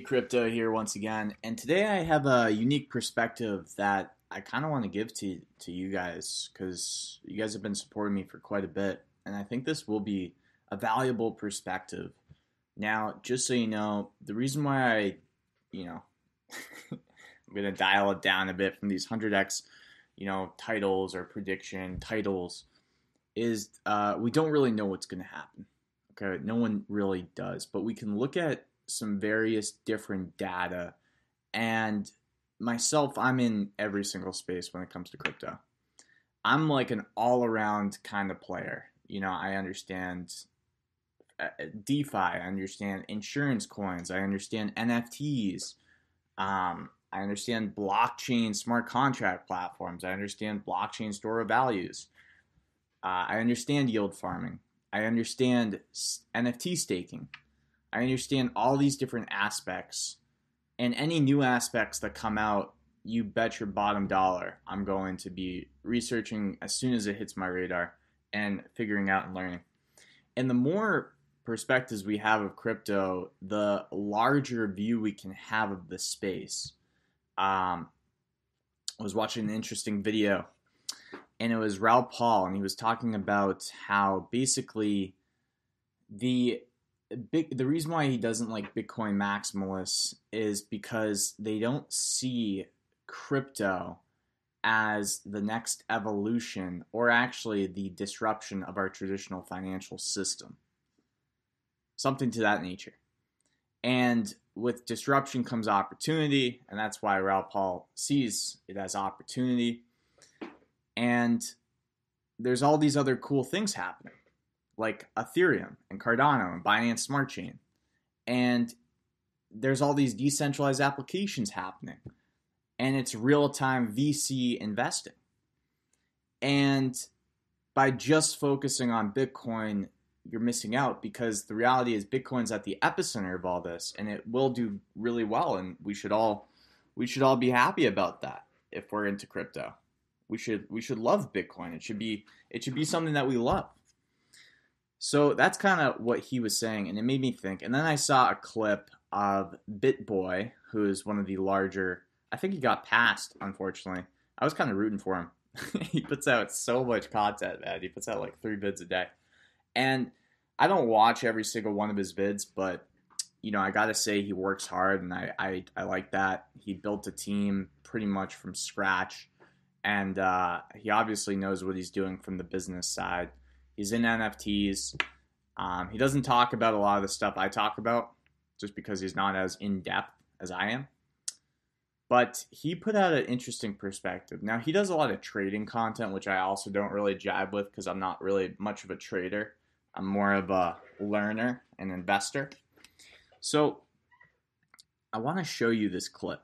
Crypto here once again, and today I have a unique perspective that I kind of want to give to to you guys because you guys have been supporting me for quite a bit, and I think this will be a valuable perspective. Now, just so you know, the reason why I, you know, I'm gonna dial it down a bit from these hundred x, you know, titles or prediction titles, is uh, we don't really know what's gonna happen. Okay, no one really does, but we can look at some various different data. And myself, I'm in every single space when it comes to crypto. I'm like an all around kind of player. You know, I understand uh, DeFi, I understand insurance coins, I understand NFTs, um, I understand blockchain smart contract platforms, I understand blockchain store of values, uh, I understand yield farming, I understand NFT staking. I understand all these different aspects, and any new aspects that come out, you bet your bottom dollar I'm going to be researching as soon as it hits my radar and figuring out and learning. And the more perspectives we have of crypto, the larger view we can have of the space. Um, I was watching an interesting video, and it was Raoul Pal, and he was talking about how basically the big the reason why he doesn't like Bitcoin maximalists is because they don't see crypto as the next evolution or actually the disruption of our traditional financial system. Something to that nature. And with disruption comes opportunity, and that's why Raoul Pal sees it as opportunity. And there's all these other cool things happening like Ethereum and Cardano and Binance Smart Chain. And there's all these decentralized applications happening. And it's real time VC investing. And by just focusing on Bitcoin, you're missing out because the reality is Bitcoin's at the epicenter of all this and it will do really well and we should all we should all be happy about that if we're into crypto. We should we should love Bitcoin. It should be it should be something that we love. So that's kind of what he was saying, and it made me think. And then I saw a clip of BitBoy, who is one of the larger. I think he got passed, unfortunately. I was kind of rooting for him. he puts out so much content, man. He puts out like three vids a day, and I don't watch every single one of his vids, but you know, I gotta say he works hard, and I I, I like that. He built a team pretty much from scratch, and uh, he obviously knows what he's doing from the business side. He's in NFTs. Um, he doesn't talk about a lot of the stuff I talk about just because he's not as in depth as I am. But he put out an interesting perspective. Now, he does a lot of trading content, which I also don't really jive with because I'm not really much of a trader. I'm more of a learner and investor. So, I want to show you this clip.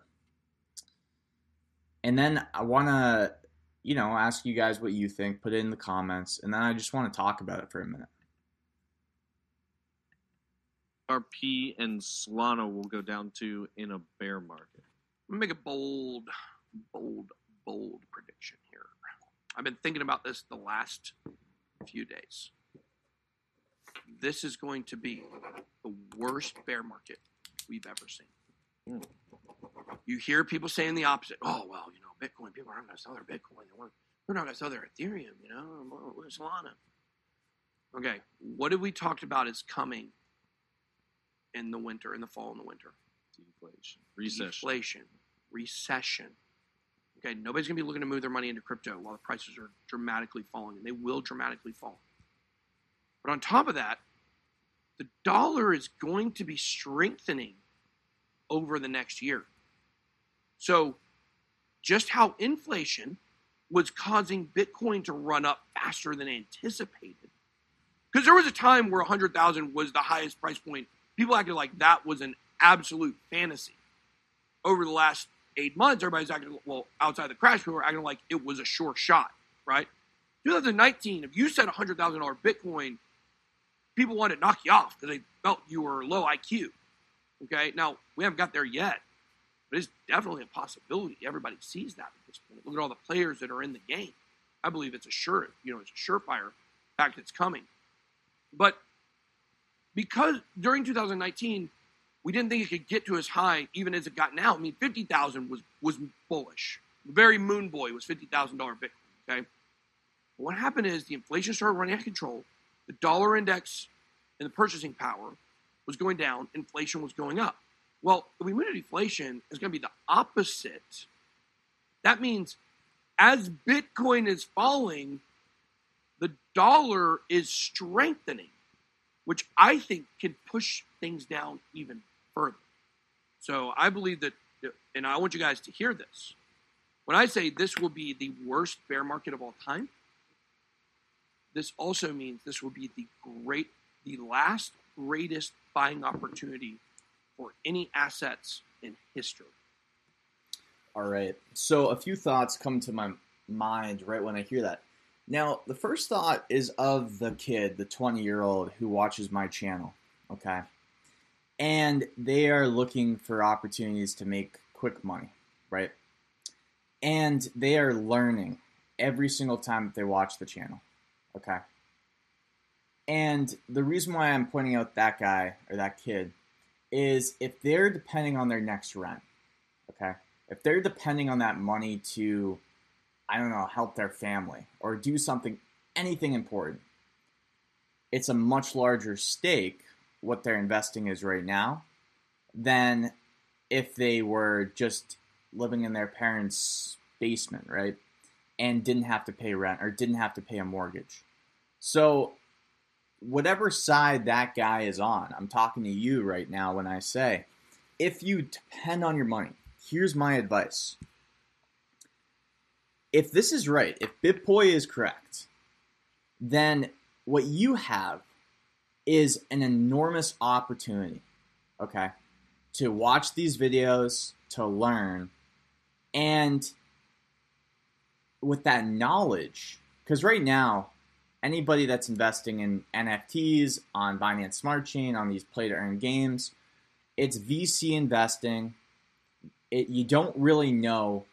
And then I want to you know, ask you guys what you think, put it in the comments, and then I just want to talk about it for a minute. RP and Solana will go down to in a bear market. I'm gonna make a bold, bold, bold prediction here. I've been thinking about this the last few days. This is going to be the worst bear market we've ever seen. You hear people saying the opposite. Oh well, you know Bitcoin. People aren't going to sell their Bitcoin. They want, they're not going to sell their Ethereum, you know, Solana. Okay, what did we talked about is coming in the winter, in the fall and the winter? Deflation. Recession. Deflation. Recession. Okay, nobody's going to be looking to move their money into crypto while the prices are dramatically falling, and they will dramatically fall. But on top of that, the dollar is going to be strengthening over the next year. So just how inflation was causing Bitcoin to run up faster than anticipated. Because there was a time where 100,000 was the highest price point. People acted like that was an absolute fantasy. Over the last eight months, everybody's acting, well, outside the crash, people were acting like it was a sure shot, right? 2019, if you said $100,000 Bitcoin, people wanted to knock you off because they felt you were low IQ. Okay, now we haven't got there yet, but it's definitely a possibility. Everybody sees that at this point. Look at all the players that are in the game. I believe it's a sure, you know, it's a surefire fact it's coming. But because during 2019, we didn't think it could get to as high even as it got now. I mean, fifty thousand was was bullish. very moon boy was fifty thousand dollar Bitcoin. Okay, what happened is the inflation started running out of control. The dollar index and the purchasing power was going down. Inflation was going up. Well, if we move to deflation, it's going to be the opposite. That means as Bitcoin is falling, the dollar is strengthening, which I think can push things down even further. So I believe that, and I want you guys to hear this. When I say this will be the worst bear market of all time, this also means this will be the great, the last greatest buying opportunity for any assets in history. All right. So a few thoughts come to my mind right when I hear that. Now, the first thought is of the kid, the 20 year old who watches my channel. Okay. And they are looking for opportunities to make quick money, right? And they are learning every single time that they watch the channel. Okay. And the reason why I'm pointing out that guy or that kid is if they're depending on their next rent, okay, if they're depending on that money to, I don't know, help their family or do something, anything important, it's a much larger stake what they're investing is right now than if they were just living in their parents' basement, right? And didn't have to pay rent or didn't have to pay a mortgage. So whatever side that guy is on, I'm talking to you right now when I say, if you depend on your money, here's my advice. If this is right, if BitBoy is correct, then what you have is an enormous opportunity, okay, to watch these videos, to learn, and with that knowledge, because right now, anybody that's investing in NFTs on Binance Smart Chain on these play to earn games, it's VC investing. It, you don't really know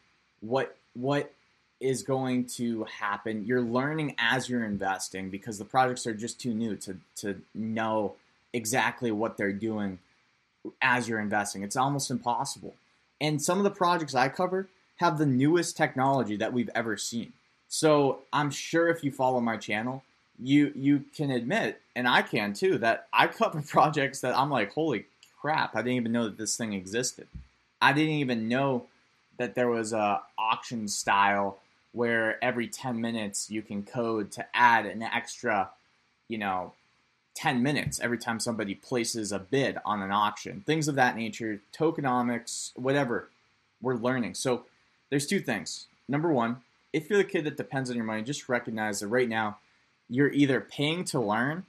what what is going to happen. You're learning as you're investing because the projects are just too new to to know exactly what they're doing as you're investing. It's almost impossible. And some of the projects I cover have the newest technology that we've ever seen. So I'm sure if you follow my channel, you you can admit, and I can too, that I cover projects that I'm like, holy crap, I didn't even know that this thing existed. I didn't even know that there was a auction style where every 10 minutes you can code to add an extra, you know, 10 minutes every time somebody places a bid on an auction. Things of that nature, tokenomics, whatever. We're learning. So there's two things. Number one, if you're the kid that depends on your money, just recognize that right now you're either paying to learn,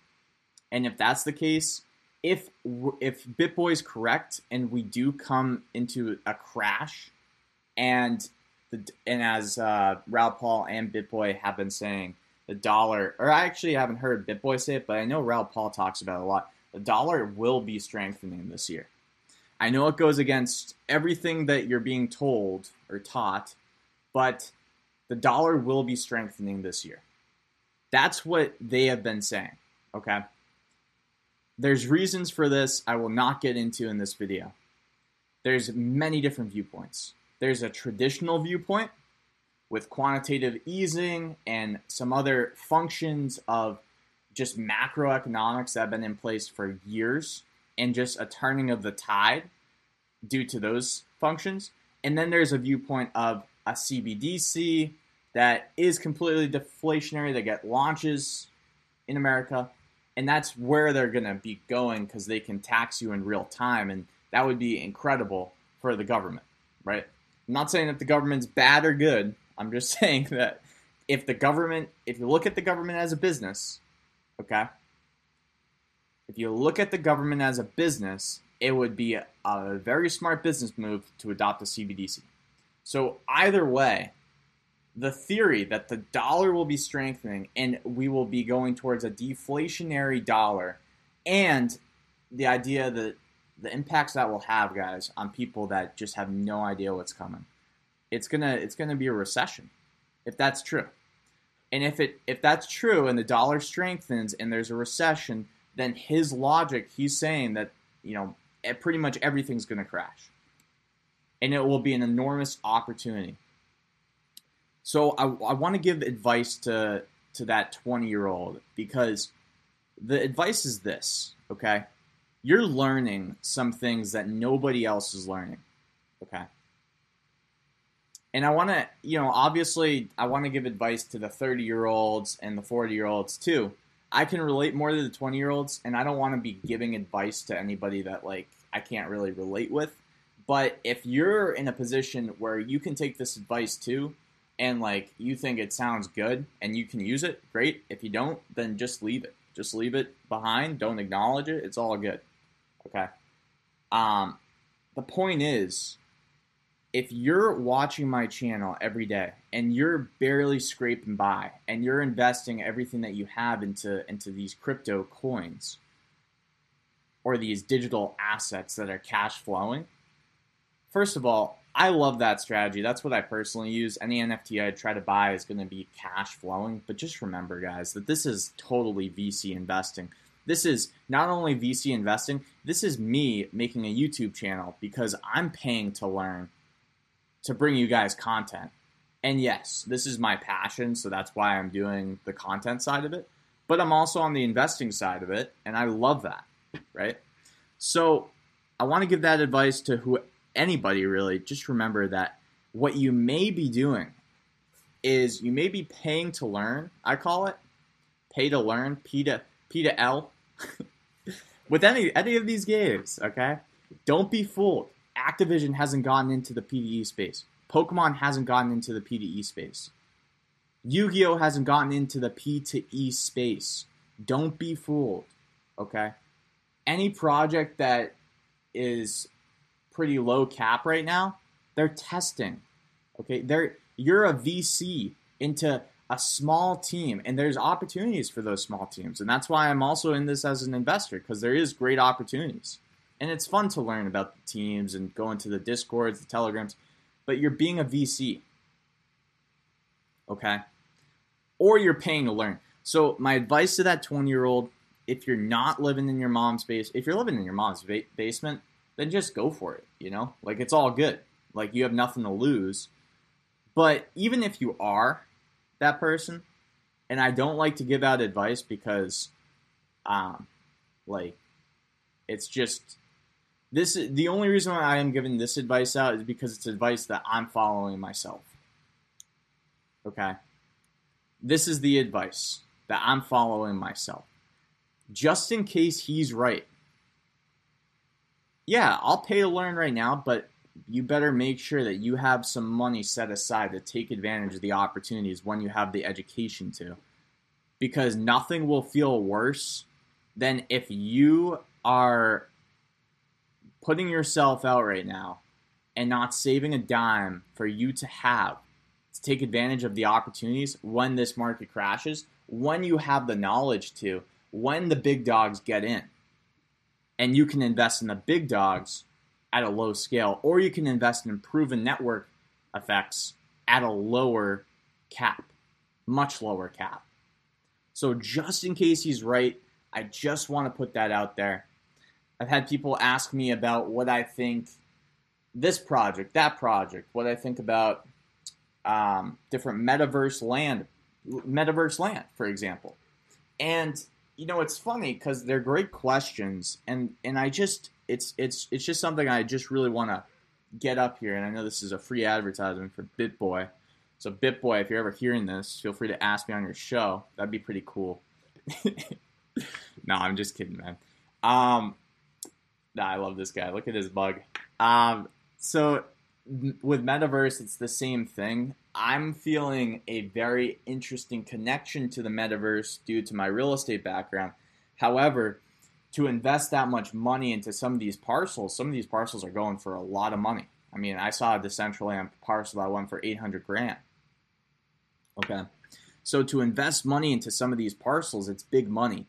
and if that's the case, if if BitBoy is correct and we do come into a crash, and the and as uh, Raoul Pal and BitBoy have been saying, the dollar, or I actually haven't heard BitBoy say it, but I know Raoul Pal talks about it a lot. The dollar will be strengthening this year. I know it goes against everything that you're being told or taught, but the dollar will be strengthening this year. That's what they have been saying. Okay. There's reasons for this I will not get into in this video. There's many different viewpoints. There's a traditional viewpoint with quantitative easing and some other functions of just macroeconomics that have been in place for years and just a turning of the tide due to those functions. And then there's a viewpoint of a CBDC that is completely deflationary, They get launches in America, and that's where they're going to be going because they can tax you in real time, and that would be incredible for the government, right? I'm not saying that the government's bad or good. I'm just saying that if the government, if you look at the government as a business, okay, if you look at the government as a business, it would be a, a very smart business move to adopt a CBDC. So either way, the theory that the dollar will be strengthening and we will be going towards a deflationary dollar and the idea that the impacts that will have guys on people that just have no idea what's coming it's gonna it's gonna be a recession if that's true and if it if that's true and the dollar strengthens and there's a recession then his logic he's saying that you know pretty much everything's to crash. And it will be an enormous opportunity. So I, I want to give advice to to that 20 year old because the advice is this, okay? You're learning some things that nobody else is learning, okay? And I want to, you know, obviously, I want to give advice to the 30 year olds and the 40 year olds too. I can relate more to the 20 year olds, and I don't want to be giving advice to anybody that, like, I can't really relate with. But if you're in a position where you can take this advice too, and like you think it sounds good and you can use it, great. If you don't, then just leave it. Just leave it behind. Don't acknowledge it. It's all good. Okay. Um, the point is, if you're watching my channel every day and you're barely scraping by and you're investing everything that you have into into these crypto coins or these digital assets that are cash flowing, first of all, I love that strategy. That's what I personally use. Any NFT I try to buy is going to be cash flowing. But just remember, guys, that this is totally VC investing. This is not only VC investing, this is me making a YouTube channel because I'm paying to learn to bring you guys content. And yes, this is my passion, so that's why I'm doing the content side of it. But I'm also on the investing side of it, and I love that, right? So I want to give that advice to who anybody really, just remember that what you may be doing is you may be paying to learn, I call it. Pay to learn, P to P to L. With any any of these games, okay? Don't be fooled. Activision hasn't gotten into the PvE space. Pokemon hasn't gotten into the P2E space. Yu-Gi-Oh hasn't gotten into the P to E space. Don't be fooled. Okay? Any project that is pretty low cap right now, they're testing. Okay, they're you're a VC into a small team, and there's opportunities for those small teams, and that's why I'm also in this as an investor because there is great opportunities, and it's fun to learn about the teams and go into the discords, the telegrams, but you're being a VC, okay, or you're paying to learn. So my advice to that 20 year old, if you're not living in your mom's base, if you're living in your mom's ba- basement, then just go for it. You know, like it's all good. Like you have nothing to lose. But even if you are that person, and I don't like to give out advice because, um, like, it's just this. The only reason why I am giving this advice out is because it's advice that I'm following myself. Okay, this is the advice that I'm following myself, just in case he's right yeah, I'll pay to learn right now, but you better make sure that you have some money set aside to take advantage of the opportunities when you have the education to. Because nothing will feel worse than if you are putting yourself out right now and not saving a dime for you to have to take advantage of the opportunities when this market crashes, when you have the knowledge to, when the big dogs get in and you can invest in the big dogs at a low scale, or you can invest in proven network effects at a lower cap, much lower cap. So, just in case he's right, I just want to put that out there. I've had people ask me about what I think this project, that project, what I think about um, different metaverse land, metaverse land, for example. And you know, it's funny because they're great questions, and and I just it's it's it's just something I just really want to get up here. And I know this is a free advertisement for BitBoy, so BitBoy, if you're ever hearing this, feel free to ask me on your show. That'd be pretty cool. no, I'm just kidding, man. Um, nah, I love this guy. Look at his bug. Um, so with metaverse, it's the same thing. I'm feeling a very interesting connection to the metaverse due to my real estate background. However, to invest that much money into some of these parcels, some of these parcels are going for a lot of money. I mean, I saw a Decentraland parcel that went for 800 grand. Okay. So to invest money into some of these parcels, it's big money.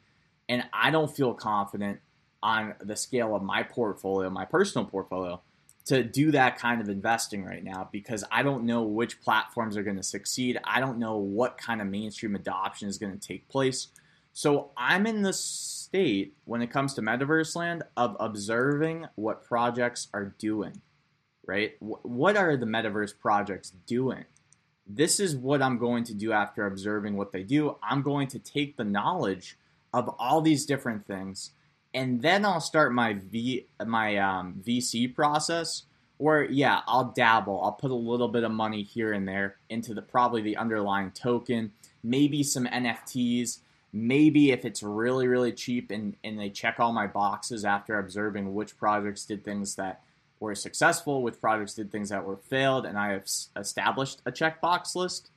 And I don't feel confident on the scale of my portfolio, my personal portfolio, to do that kind of investing right now because I don't know which platforms are going to succeed. I don't know what kind of mainstream adoption is going to take place. So I'm in the state when it comes to metaverse land of observing what projects are doing, right? what are the metaverse projects doing? This is what I'm going to do after observing what they do. I'm going to take the knowledge of all these different things, and then I'll start my V my um, VC process. Where yeah, I'll dabble. I'll put a little bit of money here and there into the probably the underlying token, maybe some NFTs maybe if it's really really cheap and, and they check all my boxes after observing which projects did things that were successful which projects did things that were failed and i have established a checkbox list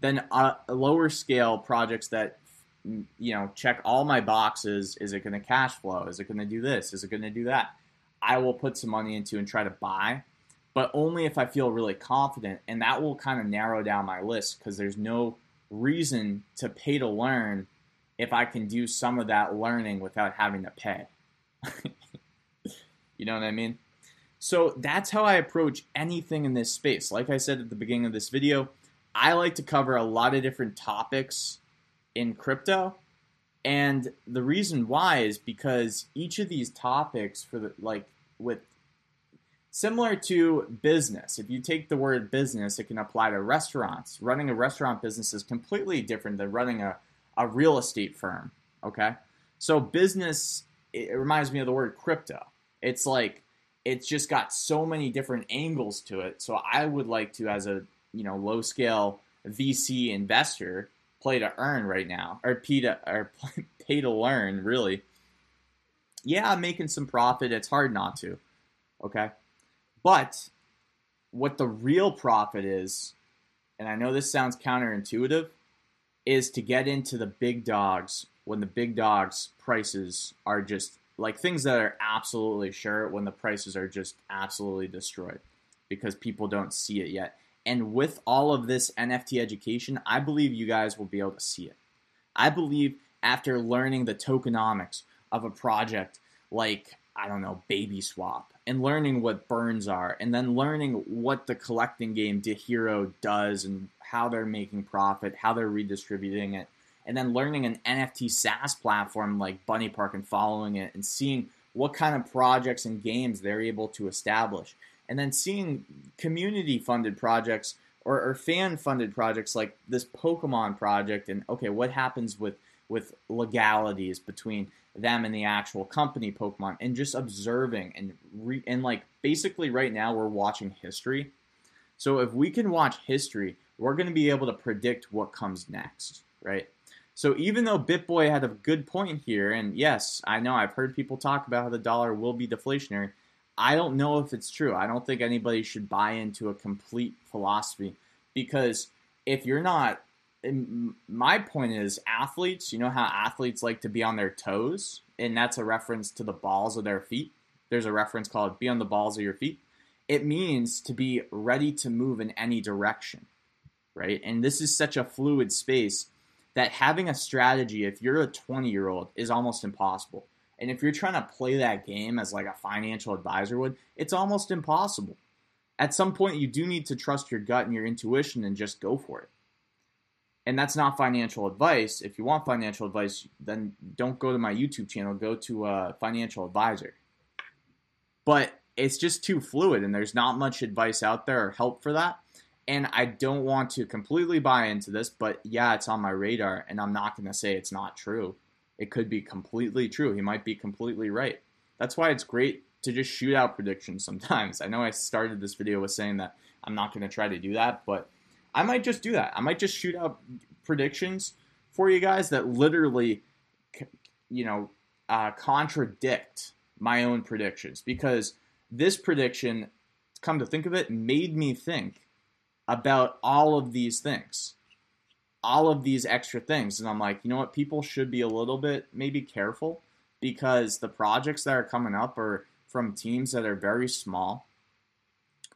then uh, lower scale projects that you know check all my boxes is it going to cash flow is it going to do this is it going to do that i will put some money into and try to buy but only if i feel really confident and that will kind of narrow down my list because there's no reason to pay to learn if I can do some of that learning without having to pay. you know what I mean? So that's how I approach anything in this space. Like I said at the beginning of this video, I like to cover a lot of different topics in crypto. And the reason why is because each of these topics for the like with similar to business. If you take the word business, it can apply to restaurants. Running a restaurant business is completely different than running a a real estate firm. Okay. So business, it reminds me of the word crypto. It's like, it's just got so many different angles to it. So I would like to, as a, you know, low scale VC investor, play to earn right now or pay to, or pay to learn really. Yeah, I'm making some profit. It's hard not to. Okay. But what the real profit is, and I know this sounds counterintuitive, is to get into the big dogs when the big dogs prices are just like things that are absolutely sure when the prices are just absolutely destroyed because people don't see it yet. And with all of this NFT education, I believe you guys will be able to see it. I believe after learning the tokenomics of a project like, I don't know, Baby Swap, and learning what burns are, and then learning what the collecting game DeHero does and how they're making profit, how they're redistributing it, and then learning an NFT SaaS platform like Bunny Park and following it and seeing what kind of projects and games they're able to establish. And then seeing community funded projects or, or fan funded projects like this Pokemon project and okay, what happens with with legalities between them and the actual company Pokemon and just observing and re- and like basically right now we're watching history. So if we can watch history, we're going to be able to predict what comes next, right? So even though BitBoy had a good point here, and yes, I know I've heard people talk about how the dollar will be deflationary. I don't know if it's true. I don't think anybody should buy into a complete philosophy because if you're not, my point is athletes, you know how athletes like to be on their toes, and that's a reference to the balls of their feet. There's a reference called be on the balls of your feet. It means to be ready to move in any direction right? And this is such a fluid space that having a strategy, if you're a 20 year old, is almost impossible. And if you're trying to play that game as like a financial advisor would, it's almost impossible. At some point, you do need to trust your gut and your intuition and just go for it. And that's not financial advice. If you want financial advice, then don't go to my YouTube channel, go to a financial advisor. But it's just too fluid, and there's not much advice out there or help for that and I don't want to completely buy into this, but yeah, it's on my radar, and I'm not going to say it's not true. It could be completely true. He might be completely right. That's why it's great to just shoot out predictions sometimes. I know I started this video with saying that I'm not going to try to do that, but I might just do that. I might just shoot out predictions for you guys that literally, you know, uh, contradict my own predictions because this prediction, come to think of it, made me think about all of these things, all of these extra things. And I'm like, you know what? People should be a little bit maybe careful because the projects that are coming up are from teams that are very small,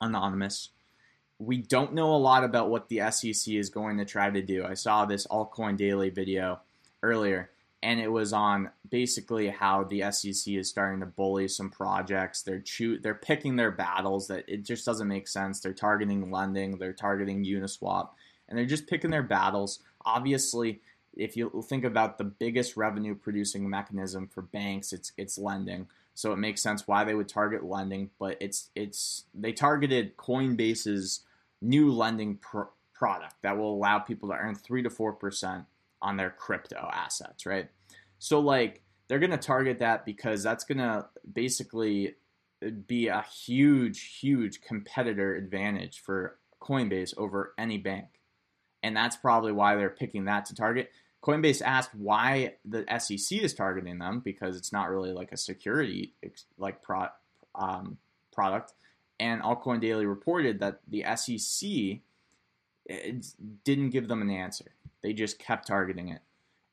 anonymous. We don't know a lot about what the SEC is going to try to do. I saw this altcoin daily video earlier and it was on basically how the SEC is starting to bully some projects. They're choo- they're picking their battles that it just doesn't make sense. They're targeting lending, they're targeting Uniswap, and they're just picking their battles. Obviously, if you think about the biggest revenue producing mechanism for banks, it's it's lending. So it makes sense why they would target lending, but it's it's they targeted Coinbase's new lending pr- product that will allow people to earn 3 to 4% on their crypto assets, right? So like they're going to target that because that's going to basically be a huge huge competitor advantage for Coinbase over any bank. And that's probably why they're picking that to target. Coinbase asked why the SEC is targeting them because it's not really like a security like pro, um, product. And Altcoin Daily reported that the SEC didn't give them an answer. They just kept targeting it,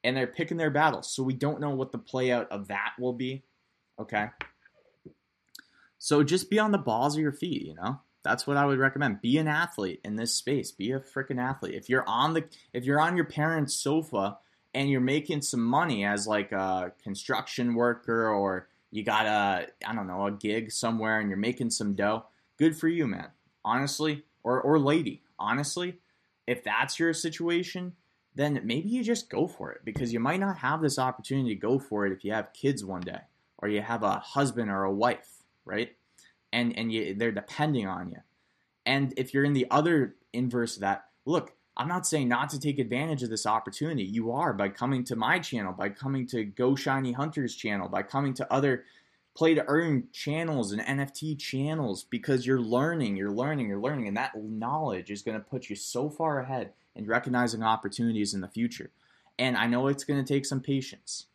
and they're picking their battles. So we don't know what the play out of that will be. Okay. So just be on the balls of your feet, you know. That's what I would recommend. Be an athlete in this space. Be a freaking athlete. If you're on the if you're on your parents' sofa and you're making some money as like a construction worker or you got a I don't know, a gig somewhere and you're making some dough, good for you, man. Honestly, or or lady, honestly, if that's your situation, then maybe you just go for it because you might not have this opportunity to go for it if you have kids one day or you have a husband or a wife, right? And and you, they're depending on you. And if you're in the other inverse of that, look, I'm not saying not to take advantage of this opportunity. You are by coming to my channel, by coming to Go Shiny Hunters channel, by coming to other play to earn channels and NFT channels because you're learning, you're learning, you're learning, and that knowledge is going to put you so far ahead in recognizing opportunities in the future. And I know it's going to take some patience,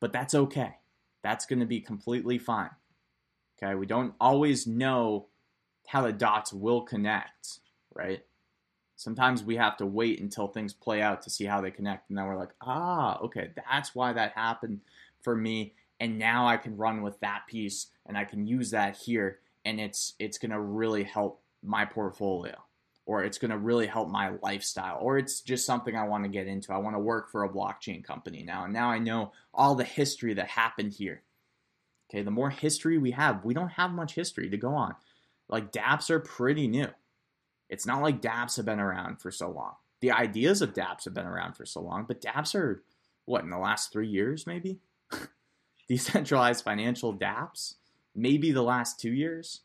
but that's okay. That's going to be completely fine. Okay, we don't always know how the dots will connect, right? Sometimes we have to wait until things play out to see how they connect, and then we're like, ah, okay, that's why that happened for me, and now I can run with that piece, and I can use that here, and it's it's gonna really help my portfolio, or it's gonna really help my lifestyle, or it's just something I want to get into. I want to work for a blockchain company now, and now I know all the history that happened here Okay, the more history we have, we don't have much history to go on. Like dApps are pretty new. It's not like dApps have been around for so long. The ideas of dApps have been around for so long, but dApps are what in the last three years, maybe? Decentralized financial dApps, maybe the last two years.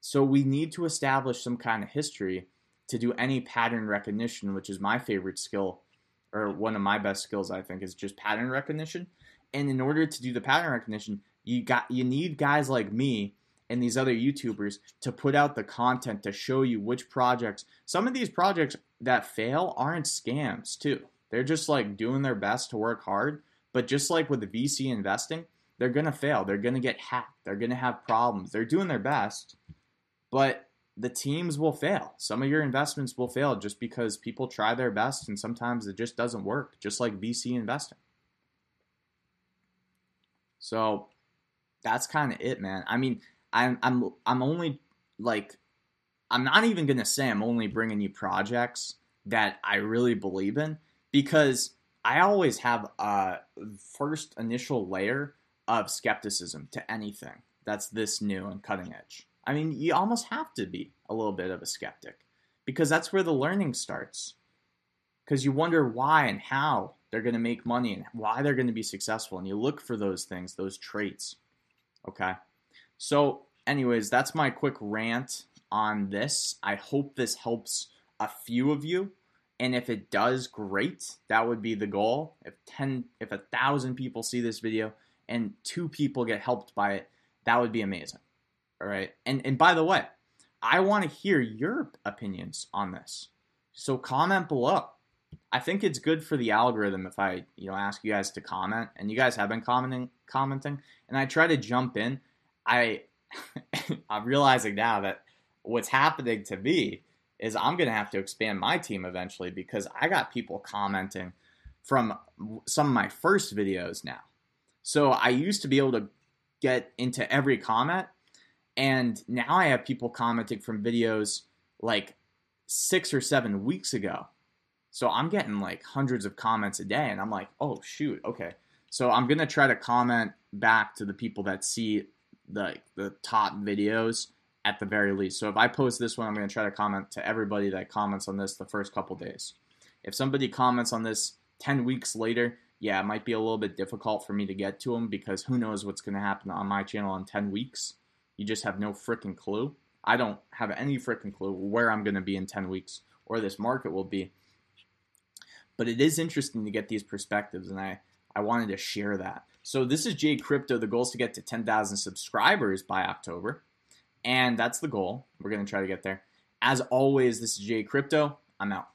So we need to establish some kind of history to do any pattern recognition, which is my favorite skill, or one of my best skills, I think, is just pattern recognition. And in order to do the pattern recognition, you got you need guys like me and these other YouTubers to put out the content to show you which projects. Some of these projects that fail aren't scams too. They're just like doing their best to work hard. But just like with the VC investing, they're gonna fail. They're gonna get hacked. They're gonna have problems. They're doing their best, but the teams will fail. Some of your investments will fail just because people try their best and sometimes it just doesn't work, just like VC investing. So that's kind of it, man. I mean, I'm I'm I'm only like I'm not even gonna say I'm only bringing you projects that I really believe in because I always have a first initial layer of skepticism to anything that's this new and cutting edge. I mean, you almost have to be a little bit of a skeptic because that's where the learning starts. Because you wonder why and how they're going to make money and why they're going to be successful. And you look for those things, those traits. Okay. So, anyways, that's my quick rant on this. I hope this helps a few of you. And if it does, great. That would be the goal. If 10, if a thousand people see this video and two people get helped by it, that would be amazing. All right. And, and by the way, I want to hear your opinions on this. So comment below. I think it's good for the algorithm if I, you know, ask you guys to comment, and you guys have been commenting, commenting, and I try to jump in. I, I'm realizing now that what's happening to me is I'm gonna have to expand my team eventually because I got people commenting from some of my first videos now. So I used to be able to get into every comment, and now I have people commenting from videos like six or seven weeks ago so I'm getting like hundreds of comments a day, and I'm like, oh shoot, okay. So I'm gonna try to comment back to the people that see the the top videos at the very least. So if I post this one, I'm gonna try to comment to everybody that comments on this the first couple days, If somebody comments on this 10 weeks later, yeah, it might be a little bit difficult for me to get to them because who knows what's to happen on my channel in 10 weeks. You just have no freaking clue. I don't have any freaking clue where I'm to be in 10 weeks or this market will be. But it is interesting to get these perspectives, and I, I wanted to share that. So this is Jay Crypto. The goal is to get to 10,000 subscribers by October, and that's the goal. We're going to try to get there. As always, this is Jay Crypto. I'm out.